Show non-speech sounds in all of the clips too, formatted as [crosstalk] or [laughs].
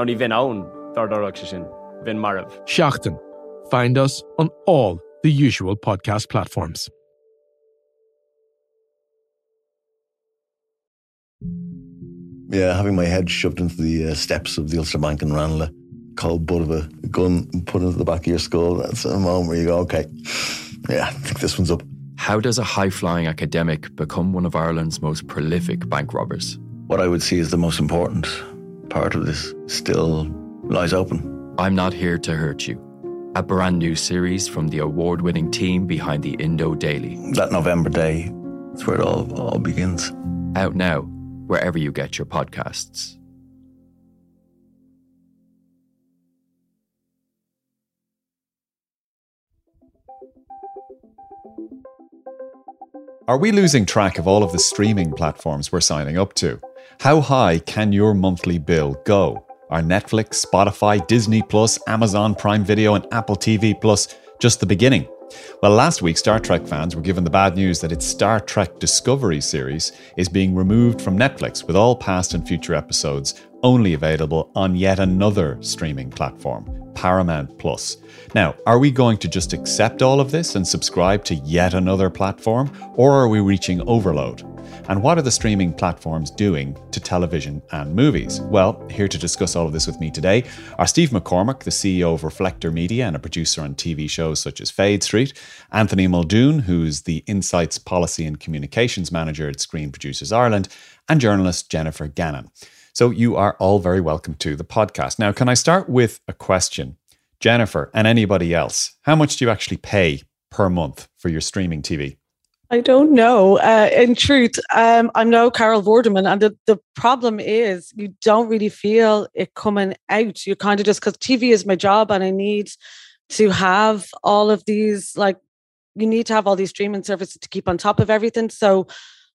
Ná ní bhín ann dardarach se sin, bhín marmh. Seachtain. Find us on all the usual podcast platforms. Yeah, having my head shoved into the uh, steps of the Ulster Bank in Ranelagh, cold butt of a gun put into the back of your skull. That's a moment where you go, okay, yeah, I think this one's up. How does a high flying academic become one of Ireland's most prolific bank robbers? What I would see is the most important part of this still lies open. I'm Not Here to Hurt You, a brand new series from the award winning team behind the Indo Daily. That November day, that's where it all, all begins. Out now, wherever you get your podcasts. Are we losing track of all of the streaming platforms we're signing up to? How high can your monthly bill go? Are Netflix, Spotify, Disney Plus, Amazon Prime Video, and Apple TV Plus just the beginning? Well, last week, Star Trek fans were given the bad news that its Star Trek Discovery series is being removed from Netflix, with all past and future episodes only available on yet another streaming platform, Paramount Plus. Now, are we going to just accept all of this and subscribe to yet another platform, or are we reaching overload? And what are the streaming platforms doing to television and movies? Well, here to discuss all of this with me today are Steve McCormack, the CEO of Reflektor Media and a producer on TV shows such as Fade Street, Anthony Muldoon, who's the Insights Policy and Communications Manager at Screen Producers Ireland, and journalist Jennifer Gannon. So you are all very welcome to the podcast. Now, can I start with a question? Jennifer and anybody else, how much do you actually pay per month for your streaming TV? I don't know. Uh, in truth, um, I'm no Carol Vorderman, and the, the problem is you don't really feel it coming out. You kind of just because TV is my job, and I need to have all of these like you need to have all these streaming services to keep on top of everything. So,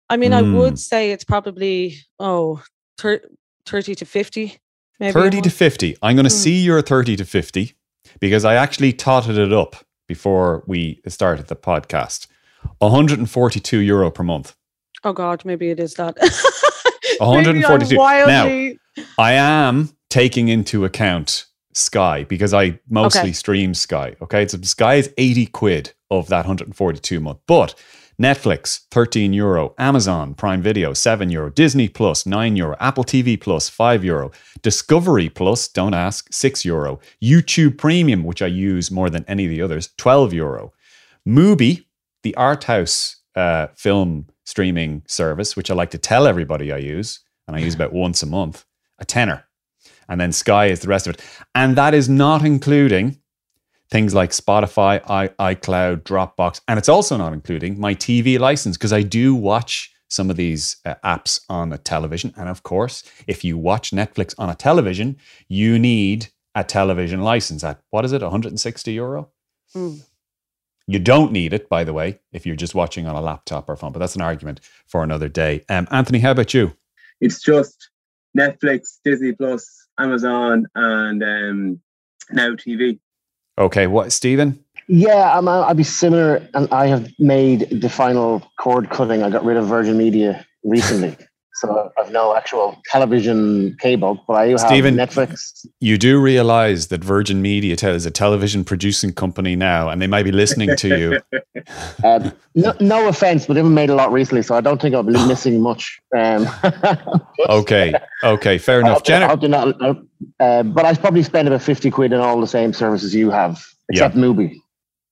I mean, mm. I would Hmm. say it's probably oh thir- 30 to 50 maybe 30 to 50. I'm going to Hmm. see your 30 to 50 because I actually totted it up before we started the podcast. 142 euro per month. oh god maybe it is that 142. [laughs] Maybe I'm I am taking into account Sky because I mostly Okay. stream Sky. Okay. So Sky is 80 quid of that 142 month. But Netflix, 13 euro. Amazon Prime Video, 7 euro. Disney Plus, 9 euro. Apple TV Plus, 5 euro. Discovery Plus, don't ask, 6 euro. YouTube Premium, which I use more than any of the others, 12 euro. Mubi, the art house uh, film streaming service, which I like to tell everybody I use, and I use [laughs] about once a month, a tenner. And then Sky is the rest of it. And that is not including things like Spotify, I, iCloud, Dropbox. And it's also not including my TV license because I do watch some of these uh, apps on a television. And of course, if you watch Netflix on a television, you need a television license at what is it, 160 euro? Mm. You don't need it, by the way, if you're just watching on a laptop or phone, but that's an argument for another day. Um, Anthony, how about you? it's just Netflix, Disney Plus, Amazon, and um, Now TV. Okay, what, Stephen? Yeah, I'm, I'll be similar, and I have made the final cord cutting. I got rid of Virgin Media recently, so I've no actual television cable, but I do have Netflix. You do realize that Virgin Media is a television producing company now, and they might be listening to you. Um, [laughs] [laughs] no, no offense, but they haven't made a lot recently, so I don't think I'll be [gasps] missing much. Um, [laughs] Okay, okay, fair I enough. hope they- I hope not, uh, but I probably spend about fifty quid on all the same services you have, except Mubi.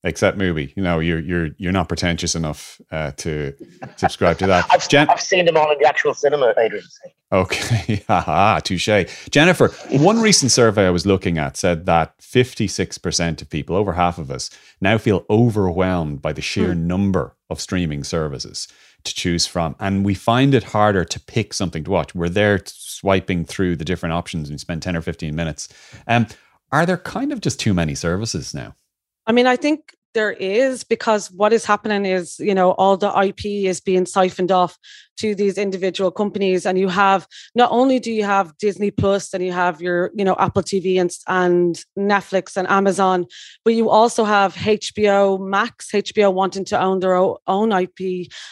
Except Mubi, you know, you're you're you're not pretentious enough uh, to [laughs] subscribe to that. I've, Jen- I've seen them all in the actual cinema. Say. Okay, [laughs] haha, touche. Jennifer, one recent survey I was looking at said that 56% of people, over half of us, now feel overwhelmed by the sheer number of streaming services. to choose from. And we find it harder to pick something to watch. We're there swiping through the different options and spend 10 or 15 minutes. Um, are there kind of just too many services now? I mean, I think there is because what is happening is you know all the ip is being siphoned off to these individual companies. And you have not only do you have disney plus and you have your you know apple tv and, and netflix and amazon but you also have hbo max hbo wanting to own their own ip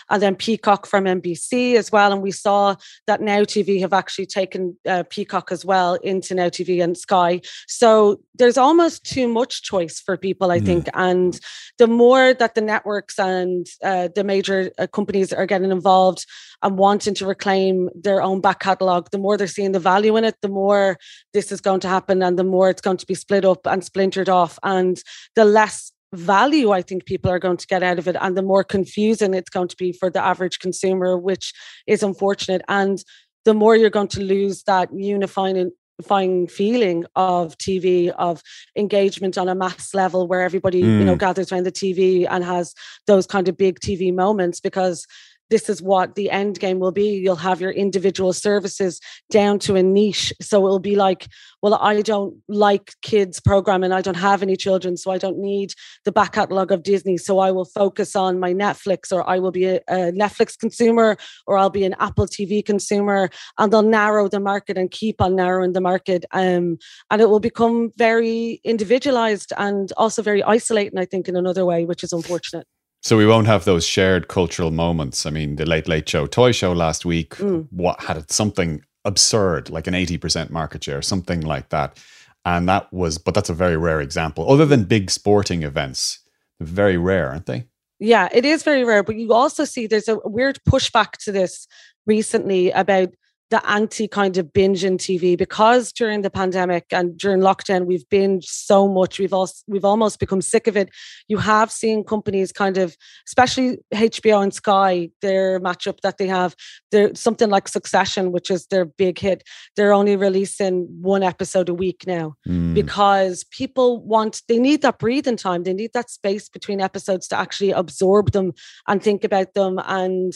and then peacock from nbc as well. And we saw that now tv have actually taken uh, peacock as well into now tv and sky. So there's almost too much choice for people i mm. think. And the more that the networks and uh, the major uh, companies are getting involved and wanting to reclaim their own back catalogue, the more they're seeing the value in it, the more this is going to happen and the more it's going to be split up and splintered off. And the less value I think people are going to get out of it and the more confusing it's going to be for the average consumer, which is unfortunate. And the more you're going to lose that unifying unifying feeling of TV, of engagement on a mass level where everybody, mm. you know, mm. gathers around the TV and has those kind of big TV moments because this is what the end game will be. You'll have your individual services down to a niche. So it'll be like, well, I don't like kids programming. I don't have any children, so I don't need the back catalog of Disney. So I will focus on my Netflix, or I will be a, a Netflix consumer, or I'll be an Apple TV consumer, and they'll narrow the market and keep on narrowing the market. Um, and it will become very individualized and also very isolating, I think, in another way, which is unfortunate. So we won't have those shared cultural moments. I mean, the Late Late Show toy show last week, mm. what had something absurd, like an 80% market share, something like that. And that was, but that's a very rare example. Other than big sporting events, very rare, aren't they? Yeah, it is very rare. But you also see there's a weird pushback to this recently about the anti kind of binge in TV because during the pandemic and during lockdown we've binged so much we've also we've almost become sick of it. You have seen companies kind of, especially HBO and Sky, their matchup that they have, they're something like Succession, which is their big hit. They're only releasing one episode a week now mm. because people want they need that breathing time. They need that space between episodes to actually absorb them and think about them and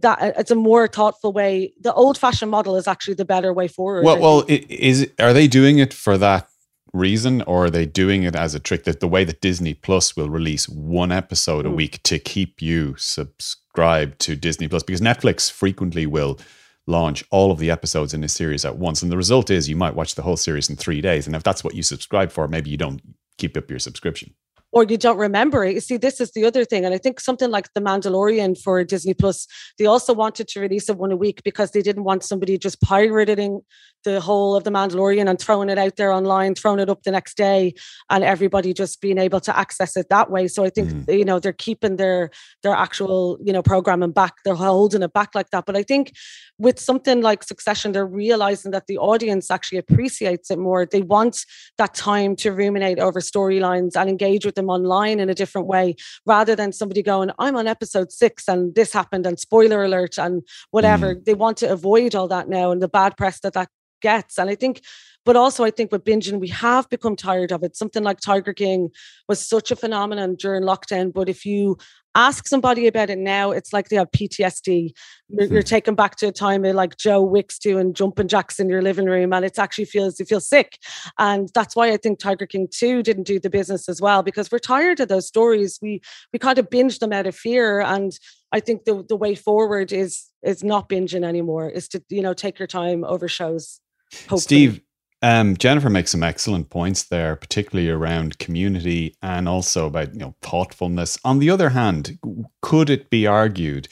that uh, it's a more thoughtful way. The old fashioned model is actually the better way forward. Well, well, is are they doing it for that reason, or are they doing it as a trick that the way that Disney Plus will release one episode mm. a week to keep you subscribed to Disney Plus? Because Netflix frequently will launch all of the episodes in a series at once, and the result is you might watch the whole series in three days. And if that's what you subscribe for, maybe you don't keep up your subscription or you don't remember it. You see, this is the other thing. And I think something like The Mandalorian for Disney Plus, they also wanted to release it one a week because they didn't want somebody just pirating the whole of The Mandalorian and throwing it out there online, throwing it up the next day, and everybody just being able to access it that way. So I think, mm. you know, they're keeping their their actual, you know, programming back. They're holding it back like that. But I think with something like Succession, they're realizing that the audience actually appreciates it more. They want that time to ruminate over storylines and engage with them them online in a different way rather than somebody going, I'm on episode six and this happened and spoiler alert and whatever. Mm. They want to avoid all that now and the bad press that that gets. And I think, but also I think with binging, we have become tired of it. Something like Tiger King was such a phenomenon during lockdown. But if you ask somebody about it now, it's like they have PTSD. You're, you're, mm-hmm. taken back to a time of like Joe Wicks doing jumping jacks in your living room, and it actually feels you feel sick. And that's why I think Tiger King 2 didn't do the business as well, because we're tired of those stories. We we kind of binge them out of fear. And I think the the way forward is is not binging anymore, is to, you know, take your time over shows. Hopefully. Steve, um, Jennifer makes some excellent points there, particularly around community and also about you know thoughtfulness. On the other hand, could it be argued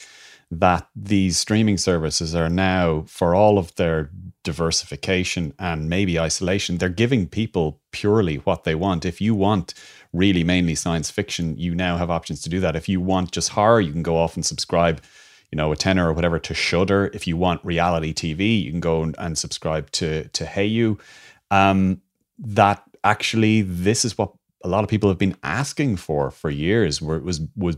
that these streaming services are now, for all of their diversification and maybe isolation, they're giving people purely what they want. If you want really mainly science fiction, you now have options to do that. If you want just horror, you can go off and subscribe you know, a tenner or whatever to Shudder. If you want reality TV, you can go and subscribe to to Hayu. Um, that actually, this is what a lot of people have been asking for for years, where it was was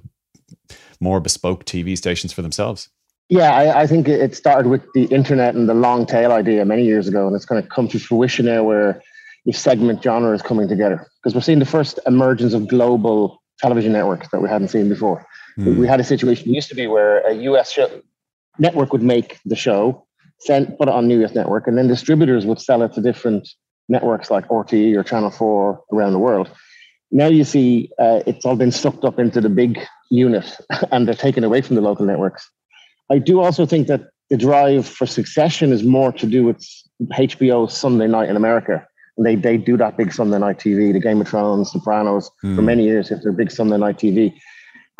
more bespoke TV stations for themselves. Yeah, I, I, think it started with the internet and the long tail idea many years ago, and it's going to come to fruition now where you segment genre is coming together because we're seeing the first emergence of global television networks that we hadn't seen before. Mm. We had a situation used to be where a US show, network would make the show, send put it on New US network, and then distributors would sell it to different networks like RTE or Channel Four around the world. Now you see uh, it's all been sucked up into the big unit, [laughs] and they're taken away from the local networks. I do also think that the drive for succession is more to do with HBO Sunday night in America. And they they do that big Sunday night TV, the Game of Thrones, Sopranos, mm. for hmm. many years if they're big Sunday night TV.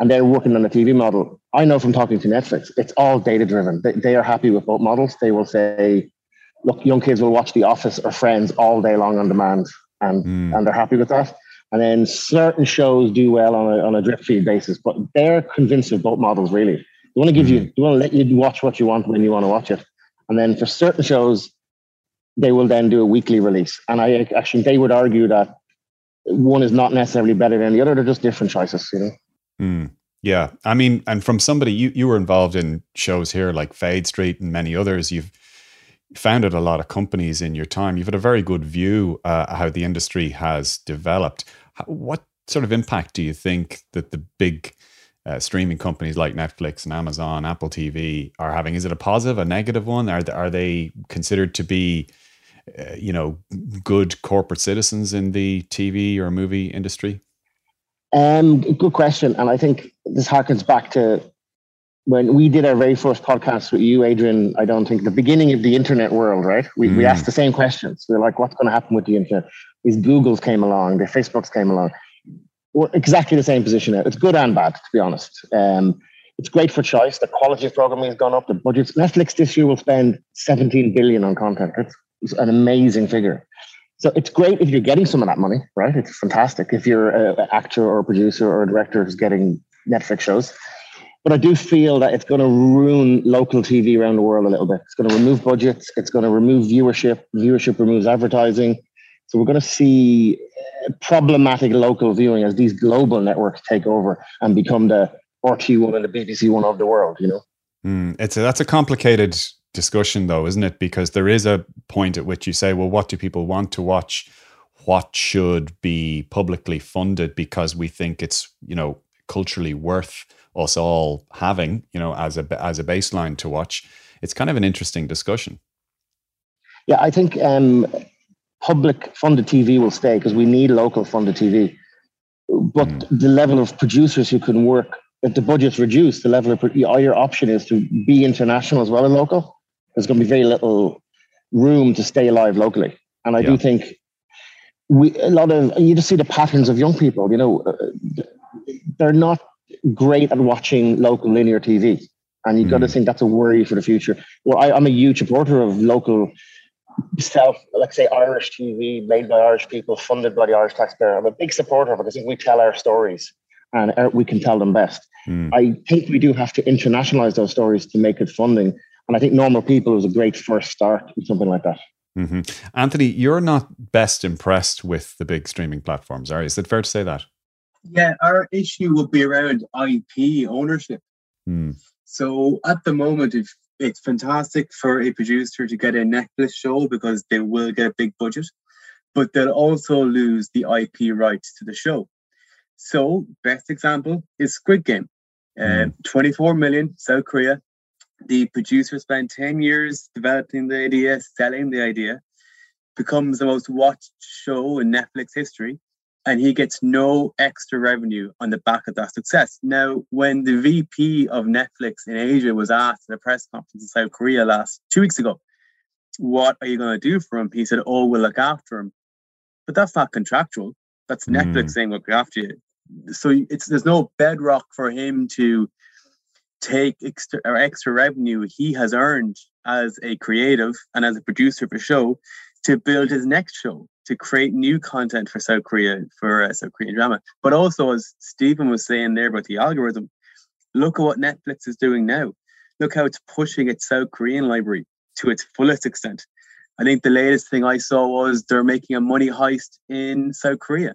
And they're working on a TV model. I know from talking to Netflix, it's all data driven. They, they are happy with both models. They will say, look, young kids will watch The Office or Friends all day long on demand, and mm. and they're happy with that. And then certain shows do well on a on a drip feed basis, but they're convinced of both models really. They want to give you, mm-hmm. they want to let you watch what you want when you want to watch it. And then for certain shows, they will then do a weekly release. And I actually, they would argue that one is not necessarily better than the other. They're just different choices, you know? Mm, yeah. I mean, and from somebody, you, you were involved in shows here like Fade Street and many others. You've founded a lot of companies in your time. You've had a very good view uh, how the industry has developed. What sort of impact do you think that the big uh, streaming companies like Netflix and Amazon, Apple TV are having? Is it a positive, a negative one? Are they, are they considered to be, uh, you know, good corporate citizens in the TV or movie industry? Um, good question, and I think this harkens back to when we did our very first podcast with you, Adrian. I don't think the beginning of the internet world, right? We mm. we asked the same questions. We are like, what's going to happen with the internet? These Googles came along, the Facebooks came along we're exactly the same position now. It's good and bad, to be honest. Um, it's great for choice. The quality of programming has gone up. The budgets. Netflix this year will spend 17 billion on content. It's an amazing figure. So it's great if you're getting some of that money, right? It's fantastic if you're an actor or a producer or a director who's getting Netflix shows. But I do feel that it's going to ruin local TV around the world a little bit. It's going to remove budgets. It's going to remove viewership. Viewership removes advertising. So we're going to see problematic local viewing as these global networks take over and become the RT1 and the BBC one of the world, you know? Mm, it's a, that's a complicated discussion though, isn't it? Because there is a point at which you say, well, what do people want to watch? What should be publicly funded because we think it's, you know, culturally worth us all having, you know, as a as a baseline to watch. It's kind of an interesting discussion. Yeah, I think um, public funded TV will stay because we need local funded TV. But mm. the level of producers who can work, if the budget's reduced, the level of your option is to be international as well as local. There's going to be very little room to stay alive locally. And I yeah. do think we a lot of you just see the patterns of young people. You know, uh, they're not great at watching local linear TV, and you've mm. got to think that's a worry for the future. Well, I, I'm a huge supporter of local self, let's say Irish TV made by Irish people, funded by the Irish taxpayer. I'm a big supporter of it because I think we tell our stories and uh, we can tell them best. Mm. I think we do have to internationalize those stories to make it funding. And I think Normal People is a great first start with something like that. Mm-hmm. Anthony, you're not best impressed with the big streaming platforms, are you? Is it fair to say that? Yeah, our issue would be around IP ownership. Mm. So at the moment, if it's fantastic for a producer to get a Netflix show because they will get a big budget, but they'll also lose the IP rights to the show. So, best example is Squid Game. Mm. Uh, 24 million, South Korea. The producer spent 10 years developing the idea, selling the idea, becomes the most watched show in Netflix history and he gets no extra revenue on the back of that success. Now, when the VP of Netflix in Asia was asked at a press conference in South Korea last two weeks ago, what are you going to do for him? He said, Oh, we'll look after him. But that's not contractual. That's mm. Netflix saying we'll look after you. So it's there's no bedrock for him to take extra extra revenue he has earned as a creative and as a producer of a show to build his next show to create new content for South Korea for uh, South Korean drama. But also, as Stephen was saying there about the algorithm, look at what Netflix is doing now. Look how it's pushing its South Korean library to its fullest extent. I think the latest thing I saw was they're making a money heist in South Korea.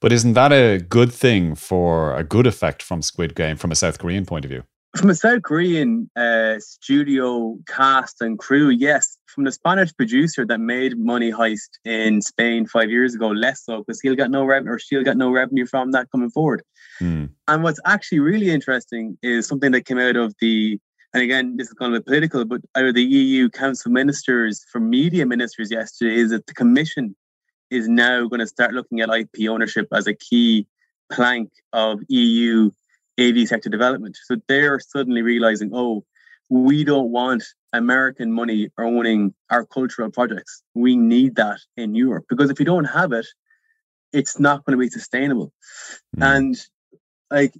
But isn't that a good thing for a good effect from Squid Game from a South Korean point of view? From a South Korean uh, studio cast and crew, yes. From the Spanish producer that made Money Heist in Spain five years ago, less so because he'll get no revenue or she'll get no revenue from that coming forward. Mm. And what's actually really interesting is something that came out of the, and again, this is kind of political, but out of the EU Council Ministers for Media Ministers yesterday, is that the Commission is now going to start looking at IP ownership as a key plank of EU AV sector development. So they're suddenly realizing, oh, we don't want American money owning our cultural projects. We need that in Europe because if you don't have it, it's not going to be sustainable. Mm. And like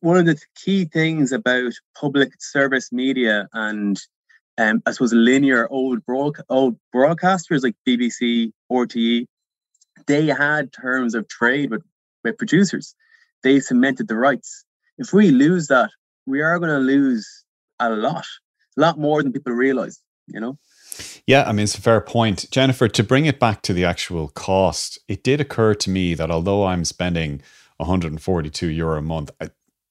one of the key things about public service media and um, I suppose linear old broad, old broadcasters like BBC, RTE, they had terms of trade with, with producers. They cemented the rights if we lose that, we are going to lose a lot, a lot more than people realize, you know? Yeah, I mean, it's a fair point. Jennifer, to bring it back to the actual cost, it did occur to me that although I'm spending 142 euro a month,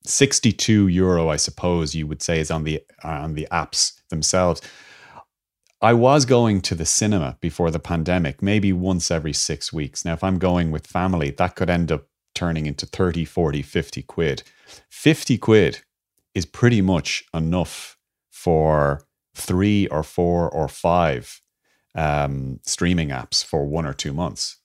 62 euro, I suppose you would say, is on the on the apps themselves. I was going to the cinema before the pandemic, maybe once every six weeks. Now, if I'm going with family, that could end up turning into 30, 40, 50 quid. 50 quid is pretty much enough for three or four or five um, streaming apps for one or two months.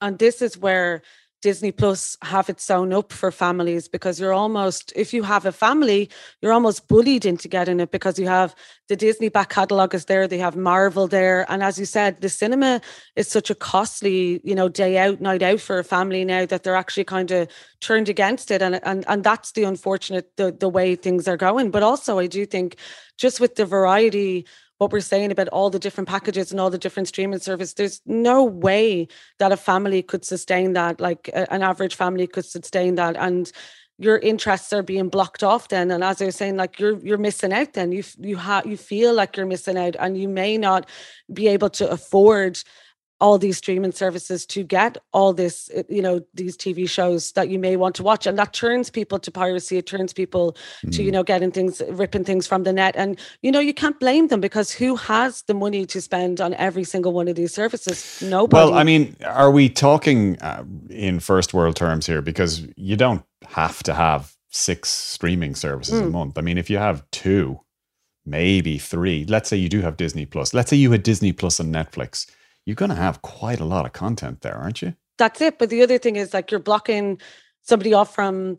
And this is where Disney Plus have it sewn up for families because you're almost, if you have a family, you're almost bullied into getting it because you have the Disney back catalogue is there, they have Marvel there. And as you said, the cinema is such a costly, you know, day out, night out for a family now that they're actually kind of turned against it. And and and that's the unfortunate the the way things are going. But also I do think just with the variety what we're saying about all the different packages and all the different streaming service there's no way that a family could sustain that like a, an average family could sustain that and your interests are being blocked off then. And as i was saying like you're you're missing out then. You you have you feel like you're missing out and you may not be able to afford all these streaming services to get all this uh, you know these tv shows that you may want to watch and that turns people to piracy it turns people mm. to you mm. know getting things ripping things from the net and you know you can't blame them because who has the money to spend on every single one of these services nobody well i mean are we talking uh, in first world terms here because you don't have to have six streaming services mm. a month i mean if you have two maybe three let's say you do have disney plus let's say you had disney plus and netflix you're going to have quite a lot of content there, aren't you? That's it. But the other thing is like you're blocking somebody off from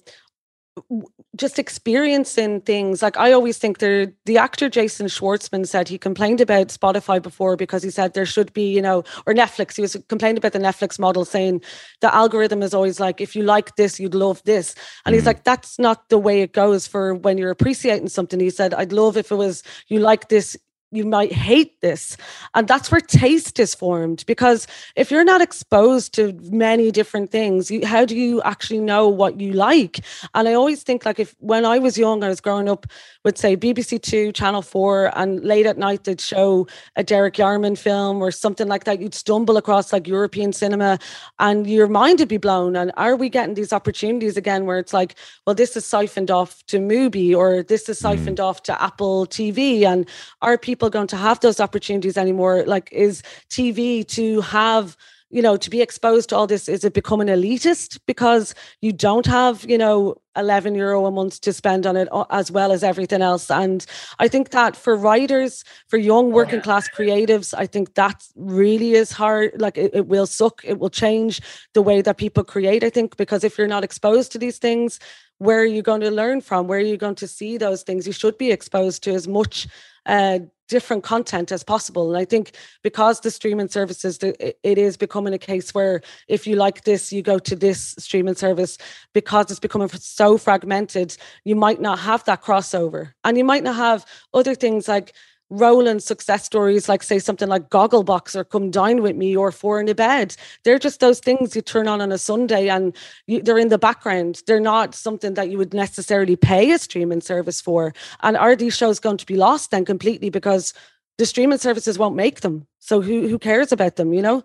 just experiencing things like i always think there the actor jason schwartzman said he complained about spotify before because he said there should be you know or netflix he was complaining about the netflix model saying the algorithm is always like if you like this you'd love this and mm. he's like that's not the way it goes for when you're appreciating something he said i'd love if it was you like this you might hate this. And that's where taste is formed. Because if you're not exposed to many different things, you, how do you actually know what you like? And I always think like if when I was young, I was growing up with say BBC Two, Channel Four, and late at night they'd show a Derek Jarman film or something like that. You'd stumble across like European cinema and your mind would be blown. And are we getting these opportunities again where it's like, well, this is siphoned off to Mubi or this is siphoned mm. off to Apple TV? And are people people going to have those opportunities anymore? Like, is TV to have you know to be exposed to all this is it becoming elitist because you don't have you know 11 euro a month to spend on it uh, as well as everything else? And i think that for writers for young working class creatives i think that really is hard like it, it will suck it will change the way that people create i think because if you're not exposed to these things where are you going to learn from? Where are you going to see those things? You should be exposed to as much uh, different content as possible. And I think because the streaming services, it is becoming a case where if you like this, you go to this streaming service because it's becoming so fragmented, you might not have that crossover. And you might not have other things like rolling success stories like say something like gogglebox or come dine with me or four in a bed. They're just those things you turn on on a sunday and you, they're in the background. They're not something that you would necessarily pay a streaming service for. And are these shows going to be lost then completely because the streaming services won't make them? So who, who cares about them you know?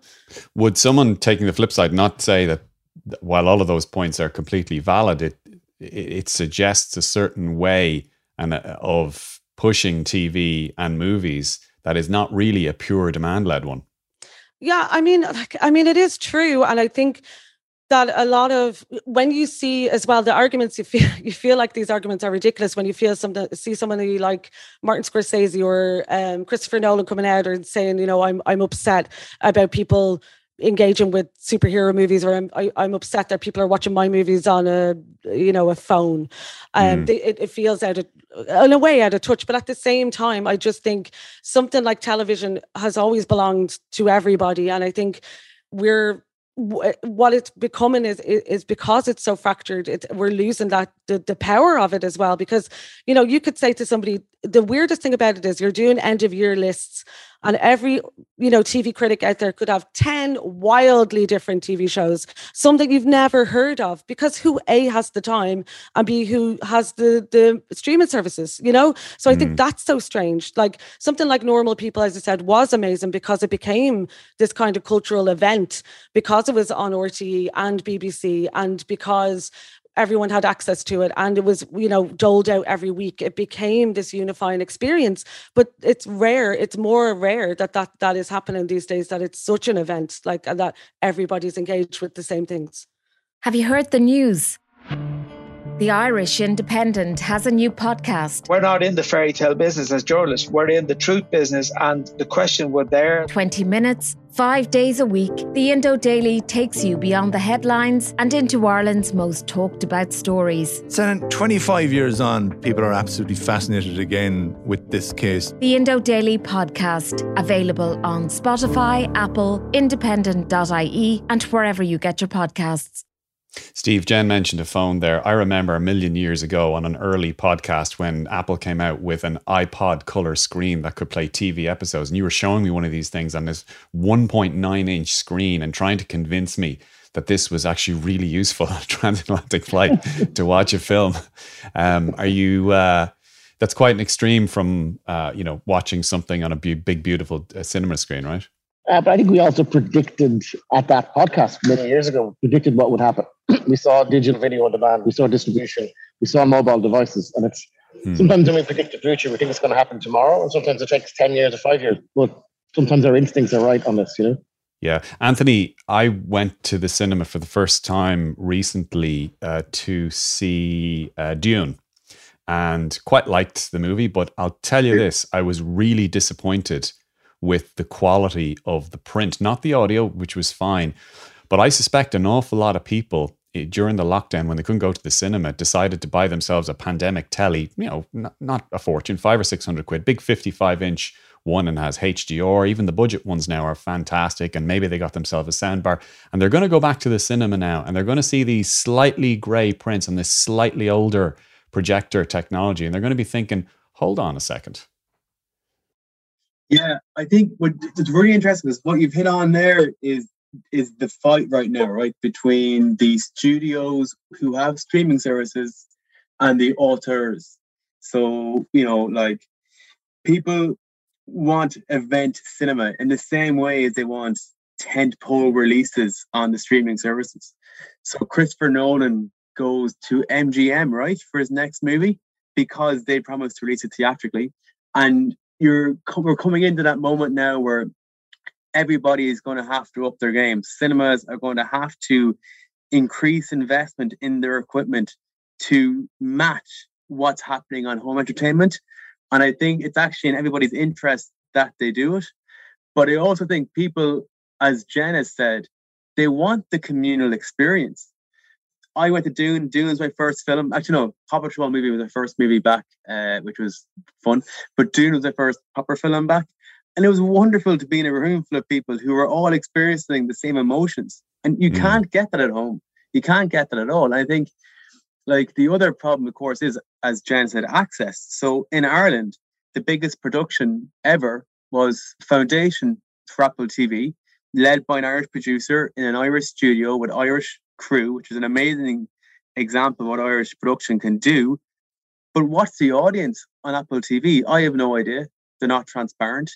Would someone taking the flip side not say that while all of those points are completely valid it it, it suggests a certain way and uh, of pushing TV and movies that is not really a pure demand led one. Yeah, I mean, like, I mean, it is true, and I think that a lot of when you see as well the arguments you feel [laughs] you feel like these arguments are ridiculous when you feel some see somebody like Martin Scorsese or um, Christopher Nolan coming out and saying you know I'm I'm upset about people engaging with superhero movies or I'm I, am i am upset that people are watching my movies on a you know a phone. Um mm. they, it, it feels out of in a way out of touch but at the same time I just think something like television has always belonged to everybody. And I think we're what it's becoming is is because it's so fractured it, we're losing that the, the power of it as well. Because you know you could say to somebody the weirdest thing about it is you're doing end of year lists and every you know tv critic out there could have 10 wildly different tv shows something you've never heard of because who a has the time and b who has the the streaming services you know so i mm. think that's so strange like something like normal people as i said was amazing because it became this kind of cultural event because it was on rte and bbc and because everyone had access to it and it was you know doled out every week. It became this unifying experience but it's rare it's more rare that that that is happening these days that it's such an event like that everybody's engaged with the same things. Have you heard the news the Irish Independent has a new podcast. We're not in the fairy tale business as journalists, we're in the truth business. And the question would there 20 minutes, five days a week, the Indo Daily takes you beyond the headlines and into Ireland's most talked about stories. So, 25 years on, people are absolutely fascinated again with this case. The Indo Daily podcast, available on Spotify, Apple, independent.ie, and wherever you get your podcasts. Steve, Jen mentioned a phone there. I remember a million years ago on an early podcast when Apple came out with an iPod color screen that could play TV episodes. And you were showing me one of these things on this 1.9 inch screen and trying to convince me that this was actually really useful [laughs] on a transatlantic flight [laughs] to watch a film. Um, are you, uh, that's quite an extreme from, uh, you know, watching something on a big, beautiful uh, cinema screen, right? Uh, but I think we also predicted at that podcast many years ago, predicted what would happen. [clears throat] we saw digital video on demand, we saw distribution, we saw mobile devices. And it's hmm. sometimes when we predict the future, we think it's going to happen tomorrow. And sometimes it takes 10 years or five years. But sometimes our instincts are right on this, you know? Yeah. Anthony, I went to the cinema for the first time recently uh, to see uh, Dune and quite liked the movie. But I'll tell you this I was really disappointed with the quality of the print, not the audio, which was fine. But I suspect an awful lot of people eh, during the lockdown, when they couldn't go to the cinema, decided to buy themselves a pandemic telly, you know, not, not a fortune, five or 600 quid, big 55 inch one and has HDR. Even the budget ones now are fantastic. And maybe they got themselves a soundbar. And they're going to go back to the cinema now and they're going to see these slightly gray prints on this slightly older projector technology. And they're going to be thinking, hold on a second. Yeah, I think what it's really interesting is what you've hit on there is is the fight right now, right, between the studios who have streaming services and the authors. So, you know, like people want event cinema in the same way as they want tent pole releases on the streaming services. So Christopher Nolan goes to MGM, right, for his next movie because they promised to release it theatrically. And you're we're coming into that moment now where everybody is going to have to up their game. Cinemas are going to have to increase investment in their equipment to match what's happening on home entertainment. And I think it's actually in everybody's interest that they do it. But I also think people, as Jen has said, they want the communal experience. I went to Dune. Dune was my first film. Actually, no, Paw Patrol movie was my first movie back, uh, which was fun. But Dune was my first proper film back. And it was wonderful to be in a room full of people who were all experiencing the same emotions. And you mm. can't get that at home. You can't get that at all. And I think like the other problem, of course, is as Jen said, access. So in Ireland, the biggest production ever was Foundation for Apple TV, led by an Irish producer in an Irish studio with Irish crew, which is an amazing example of what Irish production can do. But what's the audience on Apple TV? I have no idea. They're not transparent.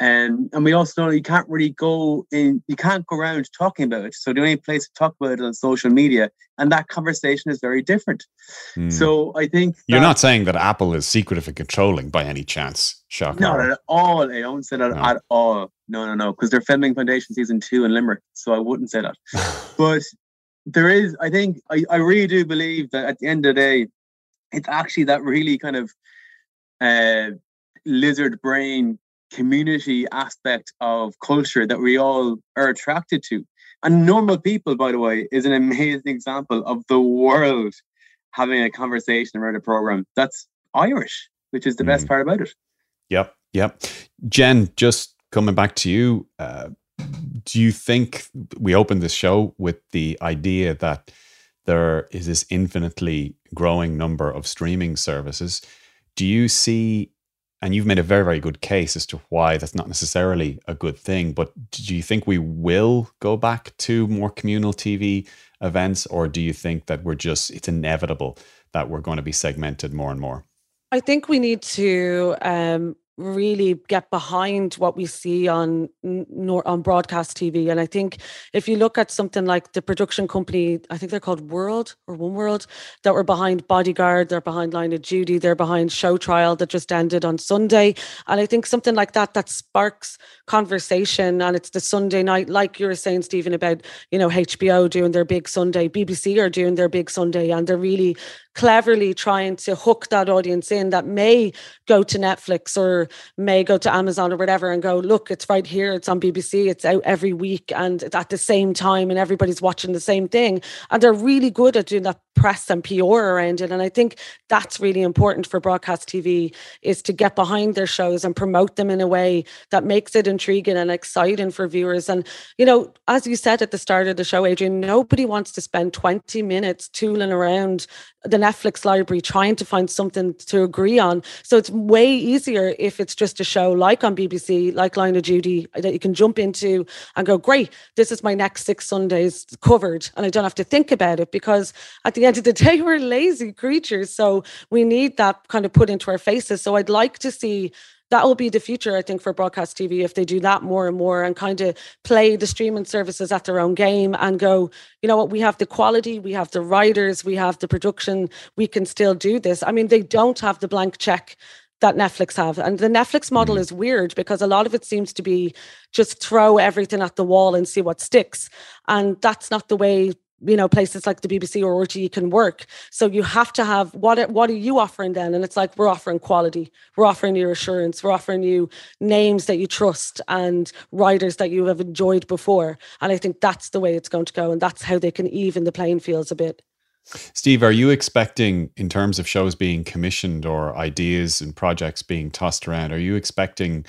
Um, and we also know you can't really go in, you can't go around talking about it. So the only place to talk about it on social media, and that conversation is very different. Mm. So I think you're not saying that Apple is secretive and controlling by any chance, Shock. Not at all. I don't say that no. at all. No, no, no, because they're filming Foundation season two in Limerick, so I wouldn't say that. [laughs] but there is, I think, I, I really do believe that at the end of the day, it's actually that really kind of uh, lizard brain community aspect of culture that we all are attracted to. And normal people, by the way, is an amazing example of the world having a conversation around a program that's Irish, which is the mm. best part about it. Yep, yep. Jen, just coming back to you, uh, do you think we opened this show with the idea that there is this infinitely growing number of streaming services? Do you see and you've made a very very good case as to why that's not necessarily a good thing but do you think we will go back to more communal tv events or do you think that we're just it's inevitable that we're going to be segmented more and more i think we need to um, really get behind what we see on on broadcast TV. And I think if you look at something like the production company, I think they're called World or One World, that were behind Bodyguard, they're behind Line of Duty, they're behind Show Trial that just ended on Sunday. And I think something like that that sparks conversation and it's the Sunday night, like you were saying, Stephen, about you know HBO doing their big Sunday, BBC are doing their big Sunday, and they're really cleverly trying to hook that audience in that may go to Netflix or may go to Amazon or whatever and go, look, it's right here, it's on BBC, it's out every week and it's at the same time and everybody's watching the same thing. And they're really good at doing that press and PR around it. And I think that's really important for broadcast TV is to get behind their shows and promote them in a way that makes it intriguing and exciting for viewers. And, you know, as you said at the start of the show, Adrian, nobody wants to spend 20 minutes tooling around the Netflix library trying to find something to agree on. So it's way easier if it's just a show like on BBC, like Line of Duty, that you can jump into and go, great, this is my next six Sundays covered. And I don't have to think about it because at the end of the [laughs] day, we're lazy creatures. So we need that kind of put into our faces. So I'd like to see that will be the future, I think, for broadcast TV if they do that more and more and kind of play the streaming services at their own game and go, you know what, we have the quality, we have the writers, we have the production, we can still do this. I mean, they don't have the blank check that Netflix have. And the Netflix model mm. is weird because a lot of it seems to be just throw everything at the wall and see what sticks. And that's not the way you know places like the BBC or RTE can work. So you have to have what are, what are you offering then? And it's like we're offering quality, we're offering you assurance, we're offering you names that you trust and writers that you have enjoyed before. And I think that's the way it's going to go, and that's how they can even the playing fields a bit. Steve, are you expecting, in terms of shows being commissioned or ideas and projects being tossed around, are you expecting?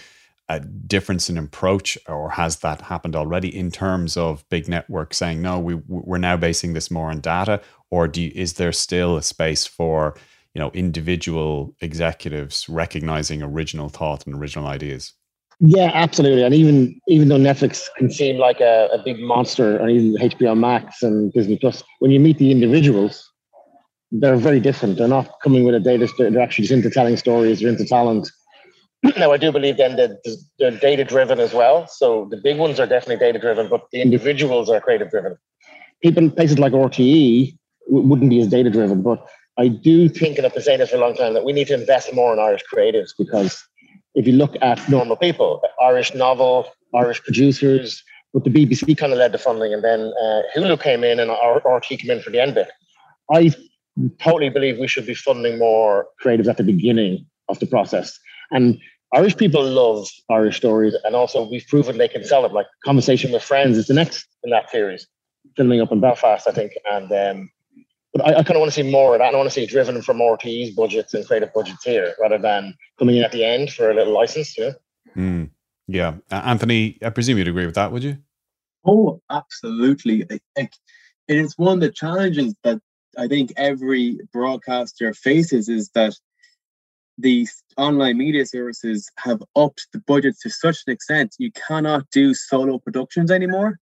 a difference in approach, or has that happened already in terms of big networks saying no, we we're now basing this more on data, or do you, is there still a space for you know individual executives recognizing original thought and original ideas? Yeah, absolutely. And even even though Netflix can seem like a, a big monster, and even HBO Max and Disney Plus, when you meet the individuals, they're very different. They're not coming with a data. They're actually just into telling stories. They're into talent [clears throat] now, I do believe then that they're data driven as well. So the big ones are definitely data driven, but the individuals are creative driven. People in places like RTE wouldn't be as data driven, but I do think, and I've been saying this for a long time, that we need to invest more in Irish creatives because if you look at normal people, Irish novel, Irish producers, but the BBC kind of led the funding, and then uh, Hulu came in and RTE came in for the end bit. I totally believe we should be funding more creatives at the beginning of the process. And Irish people love Irish stories, and also we've proven they can sell them. Like Conversation with Friends is the next in that series, filming up in Belfast, I think. And um, but I, I kind of want to see more of that. I want to see driven from RTE's budgets and creative budgets here, rather than coming in at the end for a little license. Yeah. Mm, yeah, uh, Anthony, I presume you'd agree with that, would you? Oh, absolutely. I think it is one of the challenges that I think every broadcaster faces is that the online media services have upped the budgets to such an extent you cannot do solo productions anymore.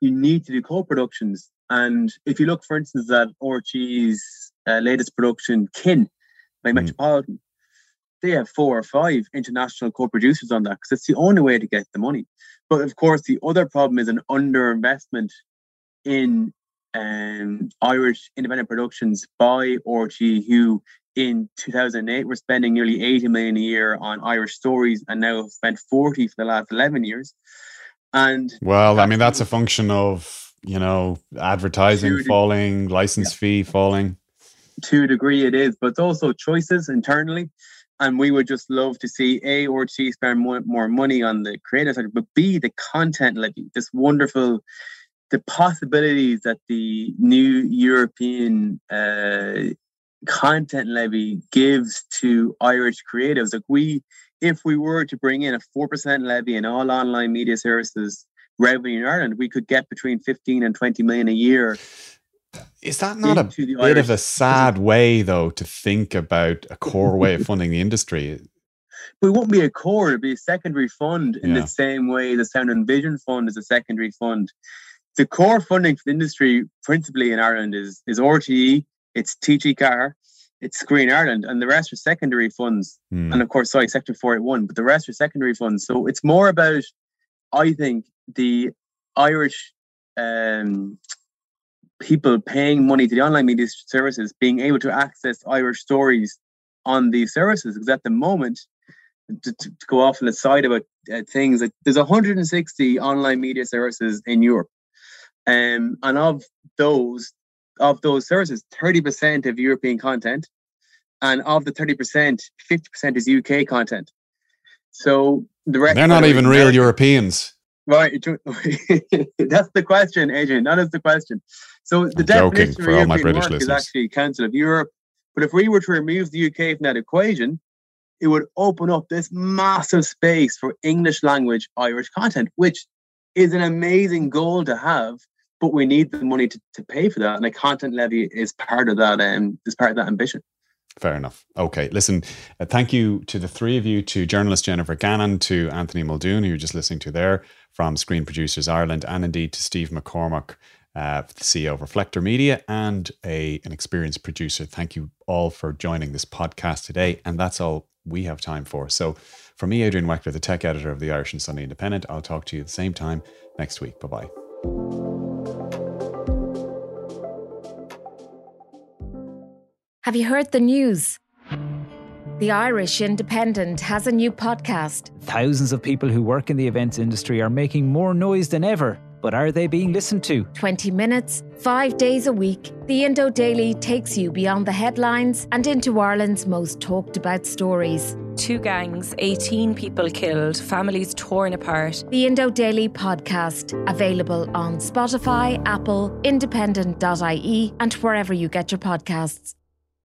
You need to do co-productions. And if you look, for instance, at RTE's uh, latest production, Kin by mm. Metropolitan, they have four or five international co-producers on that because it's the only way to get the money. But of course, the other problem is an underinvestment in um, Irish independent productions by RTÉ, who in 2008 were spending nearly 80 million a year on Irish stories and now have spent 40 for the last 11 years. And well, I mean, that's a function of, you know, advertising falling, license yeah. fee falling. To a degree, it is, but it's also choices internally. And we would just love to see A or T spend more, more money on the creative side, but B, the content levy, this wonderful the possibilities that the new European uh, content levy gives to Irish creatives. Like we, if we were to bring in a four percent levy in all online media services revenue in Ireland, we could get between fifteen and twenty million a year. Is that not a bit Irish of a sad way, though, to think about a core way of funding the industry? But it won't be a core; it'd be a secondary fund in yeah. the same way the Sound and Vision Fund is a secondary fund. The core funding for the industry, principally in Ireland, is is RTE, it's TG4, it's Screen Ireland, and the rest are secondary funds. Mm. And of course, sorry, Section 481, but the rest are secondary funds. So it's more about, I think, the Irish um, people paying money to the online media services being able to access Irish stories on these services. Because at the moment, to, to, go off on the side about uh, things, like there's 160 online media services in Europe. Um, and of those, of those services, 30% of European content, and of the 30%, 50% is UK content. So the they're not even real Europeans. Right. [laughs] That's the question, Adrian. That is the question. So the I'm definition for all my British listeners. is actually Council of Europe. But if we were to remove the UK from that equation, it would open up this massive space for English language Irish content, which is an amazing goal to have but we need the money to, to pay for that. And a content levy is part of that um, is part of that ambition. Fair enough. Okay, listen, uh, thank you to the three of you, to journalist Jennifer Gannon, to Anthony Muldoon, who you're just listening to there from Screen Producers Ireland, and indeed to Steve McCormack, uh, the CEO of Reflektor Media and a, an experienced producer. Thank you all for joining this podcast today. And that's all we have time for. So, for me, Adrian Weckler, the tech editor of the Irish and Sunday Independent, I'll talk to you at the same time next week. Bye bye. Have you heard the news? The Irish Independent has a new podcast. Thousands of people who work in the events industry are making more noise than ever. But are they being listened to? 20 minutes, five days a week. The Indo Daily takes you beyond the headlines and into Ireland's most talked about stories. Two gangs, 18 people killed, families torn apart. The Indo Daily podcast, available on Spotify, Apple, independent.ie, and wherever you get your podcasts.